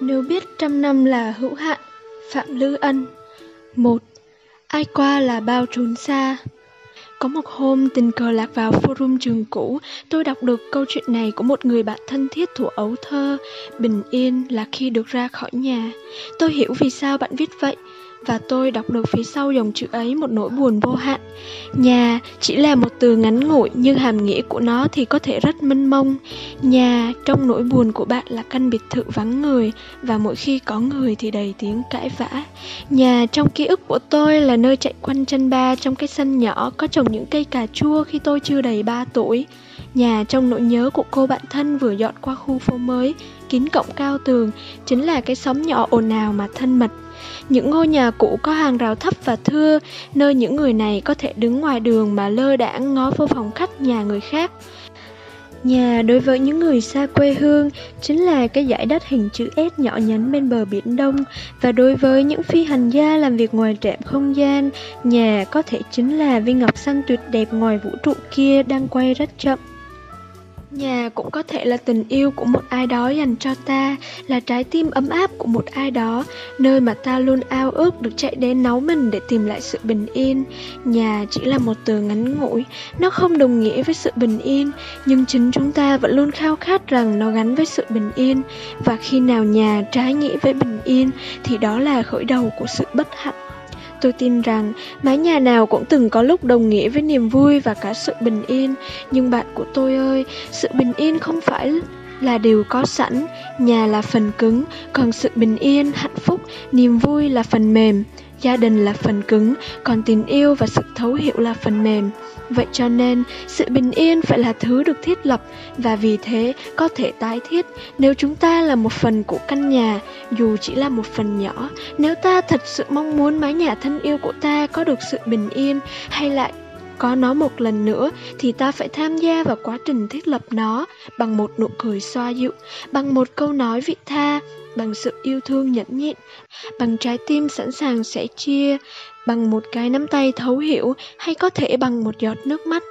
Nếu biết trăm năm là hữu hạn, Phạm lữ Ân. Một, Ai qua là bao trốn xa. Có một hôm, tình cờ lạc vào forum trường cũ, Tôi đọc được câu chuyện này của một người bạn thân thiết thủ ấu thơ, Bình yên là khi được ra khỏi nhà. Tôi hiểu vì sao bạn viết vậy và tôi đọc được phía sau dòng chữ ấy một nỗi buồn vô hạn. Nhà chỉ là một từ ngắn ngủi nhưng hàm nghĩa của nó thì có thể rất mênh mông. Nhà trong nỗi buồn của bạn là căn biệt thự vắng người và mỗi khi có người thì đầy tiếng cãi vã. Nhà trong ký ức của tôi là nơi chạy quanh chân ba trong cái sân nhỏ có trồng những cây cà chua khi tôi chưa đầy 3 tuổi. Nhà trong nỗi nhớ của cô bạn thân vừa dọn qua khu phố mới, kín cổng cao tường, chính là cái xóm nhỏ ồn ào mà thân mật những ngôi nhà cũ có hàng rào thấp và thưa, nơi những người này có thể đứng ngoài đường mà lơ đãng ngó vô phòng khách nhà người khác. Nhà đối với những người xa quê hương chính là cái giải đất hình chữ S nhỏ nhắn bên bờ biển Đông và đối với những phi hành gia làm việc ngoài trạm không gian, nhà có thể chính là viên ngọc xanh tuyệt đẹp ngoài vũ trụ kia đang quay rất chậm. Nhà cũng có thể là tình yêu của một ai đó dành cho ta, là trái tim ấm áp của một ai đó, nơi mà ta luôn ao ước được chạy đến nấu mình để tìm lại sự bình yên. Nhà chỉ là một từ ngắn ngủi, nó không đồng nghĩa với sự bình yên, nhưng chính chúng ta vẫn luôn khao khát rằng nó gắn với sự bình yên, và khi nào nhà trái nghĩa với bình yên thì đó là khởi đầu của sự bất hạnh. Tôi tin rằng mái nhà nào cũng từng có lúc đồng nghĩa với niềm vui và cả sự bình yên. Nhưng bạn của tôi ơi, sự bình yên không phải là điều có sẵn. Nhà là phần cứng, còn sự bình yên, hạnh phúc, niềm vui là phần mềm. Gia đình là phần cứng, còn tình yêu và sự thấu hiểu là phần mềm. Vậy cho nên, sự bình yên phải là thứ được thiết lập và vì thế có thể tái thiết nếu chúng ta là một phần của căn nhà, dù chỉ là một phần nhỏ. Nếu ta thật sự mong muốn mái nhà thân yêu của ta có được sự bình yên hay lại có nó một lần nữa thì ta phải tham gia vào quá trình thiết lập nó bằng một nụ cười xoa dịu, bằng một câu nói vị tha, bằng sự yêu thương nhẫn nhịn, bằng trái tim sẵn sàng sẻ chia, bằng một cái nắm tay thấu hiểu hay có thể bằng một giọt nước mắt.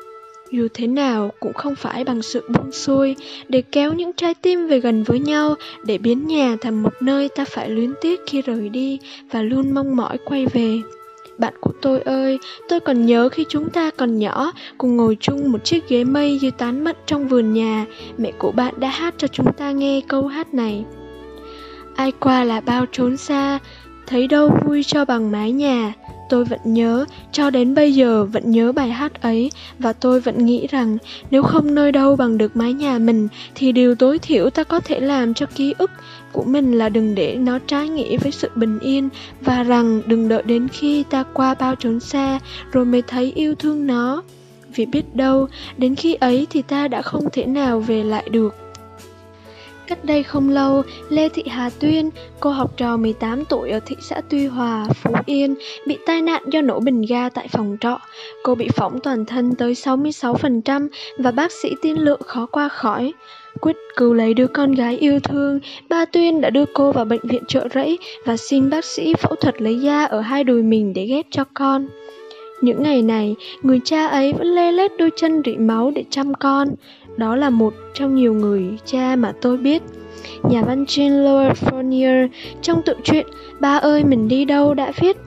Dù thế nào cũng không phải bằng sự buông xuôi để kéo những trái tim về gần với nhau để biến nhà thành một nơi ta phải luyến tiếc khi rời đi và luôn mong mỏi quay về. Bạn của tôi ơi, tôi còn nhớ khi chúng ta còn nhỏ, cùng ngồi chung một chiếc ghế mây dưới tán mận trong vườn nhà, mẹ của bạn đã hát cho chúng ta nghe câu hát này. Ai qua là bao trốn xa, thấy đâu vui cho bằng mái nhà. Tôi vẫn nhớ, cho đến bây giờ vẫn nhớ bài hát ấy và tôi vẫn nghĩ rằng nếu không nơi đâu bằng được mái nhà mình thì điều tối thiểu ta có thể làm cho ký ức của mình là đừng để nó trái nghĩa với sự bình yên và rằng đừng đợi đến khi ta qua bao trốn xa rồi mới thấy yêu thương nó. Vì biết đâu, đến khi ấy thì ta đã không thể nào về lại được. Cách đây không lâu, Lê Thị Hà Tuyên, cô học trò 18 tuổi ở thị xã Tuy Hòa, Phú Yên, bị tai nạn do nổ bình ga tại phòng trọ. Cô bị phỏng toàn thân tới 66% và bác sĩ tiên lượng khó qua khỏi. Quyết cứu lấy đứa con gái yêu thương, ba Tuyên đã đưa cô vào bệnh viện trợ rẫy và xin bác sĩ phẫu thuật lấy da ở hai đùi mình để ghép cho con. Những ngày này, người cha ấy vẫn lê lết đôi chân rỉ máu để chăm con. Đó là một trong nhiều người cha mà tôi biết. Nhà văn Jean Lower Fournier trong tự truyện Ba ơi mình đi đâu đã viết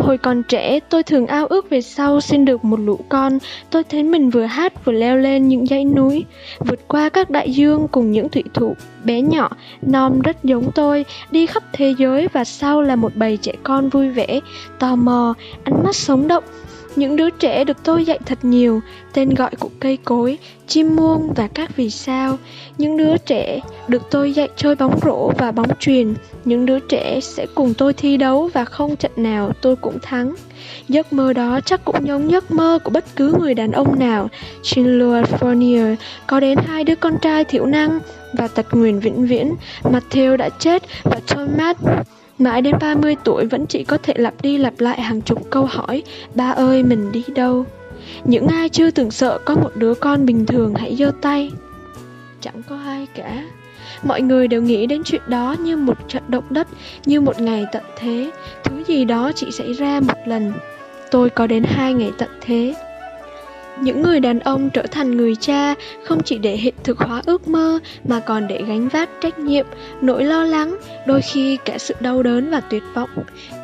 Hồi còn trẻ, tôi thường ao ước về sau xin được một lũ con. Tôi thấy mình vừa hát vừa leo lên những dãy núi, vượt qua các đại dương cùng những thủy thủ bé nhỏ, non rất giống tôi, đi khắp thế giới và sau là một bầy trẻ con vui vẻ, tò mò, ánh mắt sống động, những đứa trẻ được tôi dạy thật nhiều, tên gọi của cây cối, chim muông và các vì sao. Những đứa trẻ được tôi dạy chơi bóng rổ và bóng truyền. Những đứa trẻ sẽ cùng tôi thi đấu và không trận nào tôi cũng thắng. Giấc mơ đó chắc cũng giống giấc mơ của bất cứ người đàn ông nào. Chinlua Fournier có đến hai đứa con trai thiểu năng và tật nguyền vĩnh viễn. Matthew đã chết và Thomas Mãi đến 30 tuổi vẫn chỉ có thể lặp đi lặp lại hàng chục câu hỏi, Ba ơi, mình đi đâu? Những ai chưa từng sợ có một đứa con bình thường hãy giơ tay. Chẳng có ai cả. Mọi người đều nghĩ đến chuyện đó như một trận động đất, Như một ngày tận thế. Thứ gì đó chỉ xảy ra một lần. Tôi có đến hai ngày tận thế những người đàn ông trở thành người cha không chỉ để hiện thực hóa ước mơ mà còn để gánh vác trách nhiệm, nỗi lo lắng, đôi khi cả sự đau đớn và tuyệt vọng.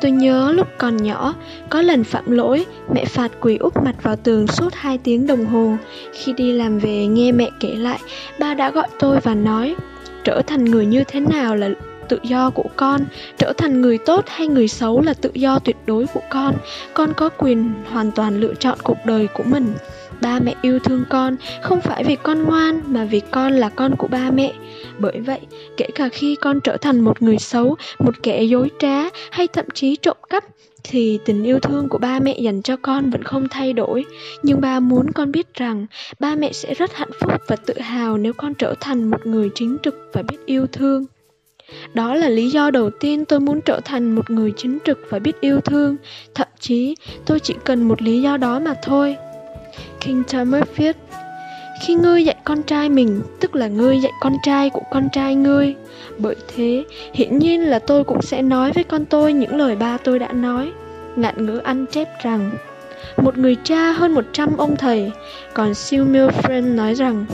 Tôi nhớ lúc còn nhỏ, có lần phạm lỗi, mẹ phạt quỳ úp mặt vào tường suốt 2 tiếng đồng hồ. Khi đi làm về nghe mẹ kể lại, ba đã gọi tôi và nói, trở thành người như thế nào là tự do của con, trở thành người tốt hay người xấu là tự do tuyệt đối của con. Con có quyền hoàn toàn lựa chọn cuộc đời của mình. Ba mẹ yêu thương con không phải vì con ngoan mà vì con là con của ba mẹ. Bởi vậy, kể cả khi con trở thành một người xấu, một kẻ dối trá hay thậm chí trộm cắp, thì tình yêu thương của ba mẹ dành cho con vẫn không thay đổi. Nhưng ba muốn con biết rằng ba mẹ sẽ rất hạnh phúc và tự hào nếu con trở thành một người chính trực và biết yêu thương đó là lý do đầu tiên tôi muốn trở thành một người chính trực và biết yêu thương. Thậm chí, tôi chỉ cần một lý do đó mà thôi. King thomas viết, khi ngươi dạy con trai mình, tức là ngươi dạy con trai của con trai ngươi. Bởi thế, hiển nhiên là tôi cũng sẽ nói với con tôi những lời ba tôi đã nói. Ngạn ngữ ăn chép rằng, một người cha hơn một trăm ông thầy. Còn siêu Friend nói rằng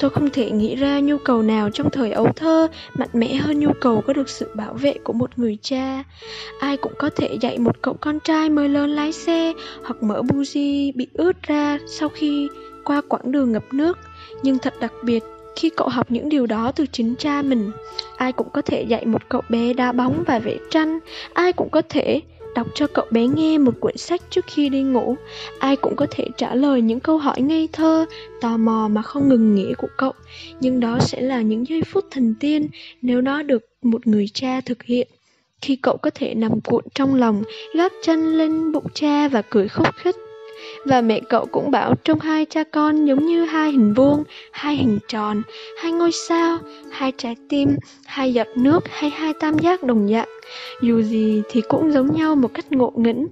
Tôi không thể nghĩ ra nhu cầu nào trong thời ấu thơ mạnh mẽ hơn nhu cầu có được sự bảo vệ của một người cha. Ai cũng có thể dạy một cậu con trai mới lớn lái xe hoặc mở buji bị ướt ra sau khi qua quãng đường ngập nước. Nhưng thật đặc biệt, khi cậu học những điều đó từ chính cha mình, ai cũng có thể dạy một cậu bé đá bóng và vẽ tranh, ai cũng có thể đọc cho cậu bé nghe một quyển sách trước khi đi ngủ. Ai cũng có thể trả lời những câu hỏi ngây thơ, tò mò mà không ngừng nghỉ của cậu. Nhưng đó sẽ là những giây phút thần tiên nếu nó được một người cha thực hiện. Khi cậu có thể nằm cuộn trong lòng gác chân lên bụng cha và cười khúc khích và mẹ cậu cũng bảo trông hai cha con giống như hai hình vuông, hai hình tròn, hai ngôi sao, hai trái tim, hai giọt nước hay hai tam giác đồng dạng. Dù gì thì cũng giống nhau một cách ngộ nghĩnh.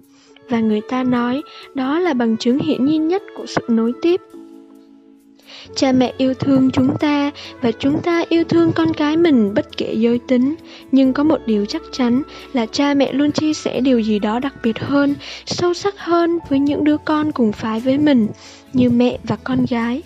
Và người ta nói đó là bằng chứng hiển nhiên nhất của sự nối tiếp. Cha mẹ yêu thương chúng ta và chúng ta yêu thương con cái mình bất kể giới tính, nhưng có một điều chắc chắn là cha mẹ luôn chia sẻ điều gì đó đặc biệt hơn, sâu sắc hơn với những đứa con cùng phái với mình, như mẹ và con gái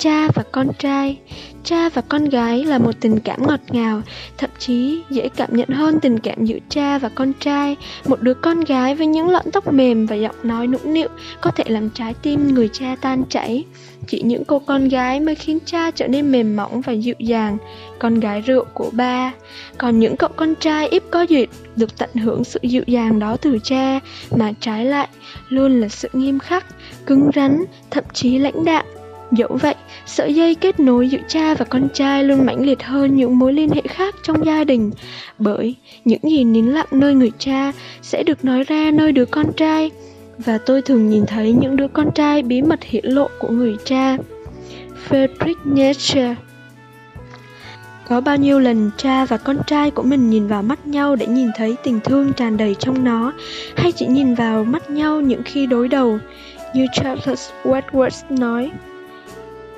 cha và con trai. Cha và con gái là một tình cảm ngọt ngào thậm chí dễ cảm nhận hơn tình cảm giữa cha và con trai. Một đứa con gái với những lọn tóc mềm và giọng nói nũng nịu có thể làm trái tim người cha tan chảy chỉ những cô con gái mới khiến cha trở nên mềm mỏng và dịu dàng con gái rượu của ba. Còn những cậu con trai ít có duyệt được tận hưởng sự dịu dàng đó từ cha mà trái lại luôn là sự nghiêm khắc cứng rắn thậm chí lãnh đạm. Dẫu vậy, sợi dây kết nối giữa cha và con trai luôn mãnh liệt hơn những mối liên hệ khác trong gia đình Bởi những gì nín lặng nơi người cha sẽ được nói ra nơi đứa con trai. Và tôi thường nhìn thấy những đứa con trai bí mật hiển lộ của người cha, Friedrich Nietzsche. Có bao nhiêu lần cha và con trai của mình nhìn vào mắt nhau để nhìn thấy tình thương tràn đầy trong nó, Hay chỉ nhìn vào mắt nhau những khi đối đầu, Như Charles Wordsworth nói.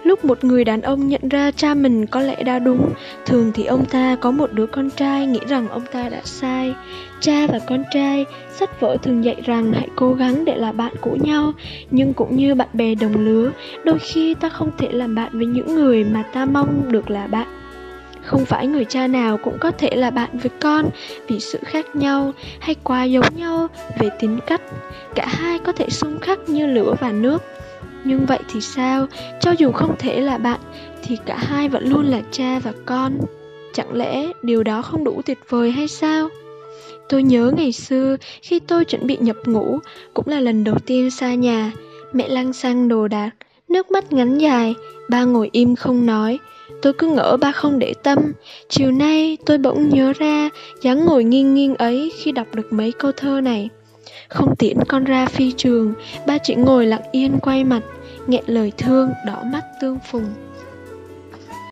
Lúc một người đàn ông nhận ra cha mình có lẽ đã đúng, thường thì ông ta có một đứa con trai nghĩ rằng ông ta đã sai. Cha và con trai, sách vở thường dạy rằng hãy cố gắng để là bạn của nhau, nhưng cũng như bạn bè đồng lứa, đôi khi ta không thể làm bạn với những người mà ta mong được là bạn. Không phải người cha nào cũng có thể là bạn với con vì sự khác nhau hay quá giống nhau về tính cách. Cả hai có thể xung khắc như lửa và nước nhưng vậy thì sao, cho dù không thể là bạn, thì cả hai vẫn luôn là cha và con. Chẳng lẽ điều đó không đủ tuyệt vời hay sao? Tôi nhớ ngày xưa khi tôi chuẩn bị nhập ngũ, cũng là lần đầu tiên xa nhà, mẹ lăng xăng đồ đạc, nước mắt ngắn dài, ba ngồi im không nói. Tôi cứ ngỡ ba không để tâm. Chiều nay tôi bỗng nhớ ra dáng ngồi nghiêng nghiêng ấy khi đọc được mấy câu thơ này. Không tiễn con ra phi trường, ba chỉ ngồi lặng yên quay mặt, nghẹn lời thương, đỏ mắt tương phùng.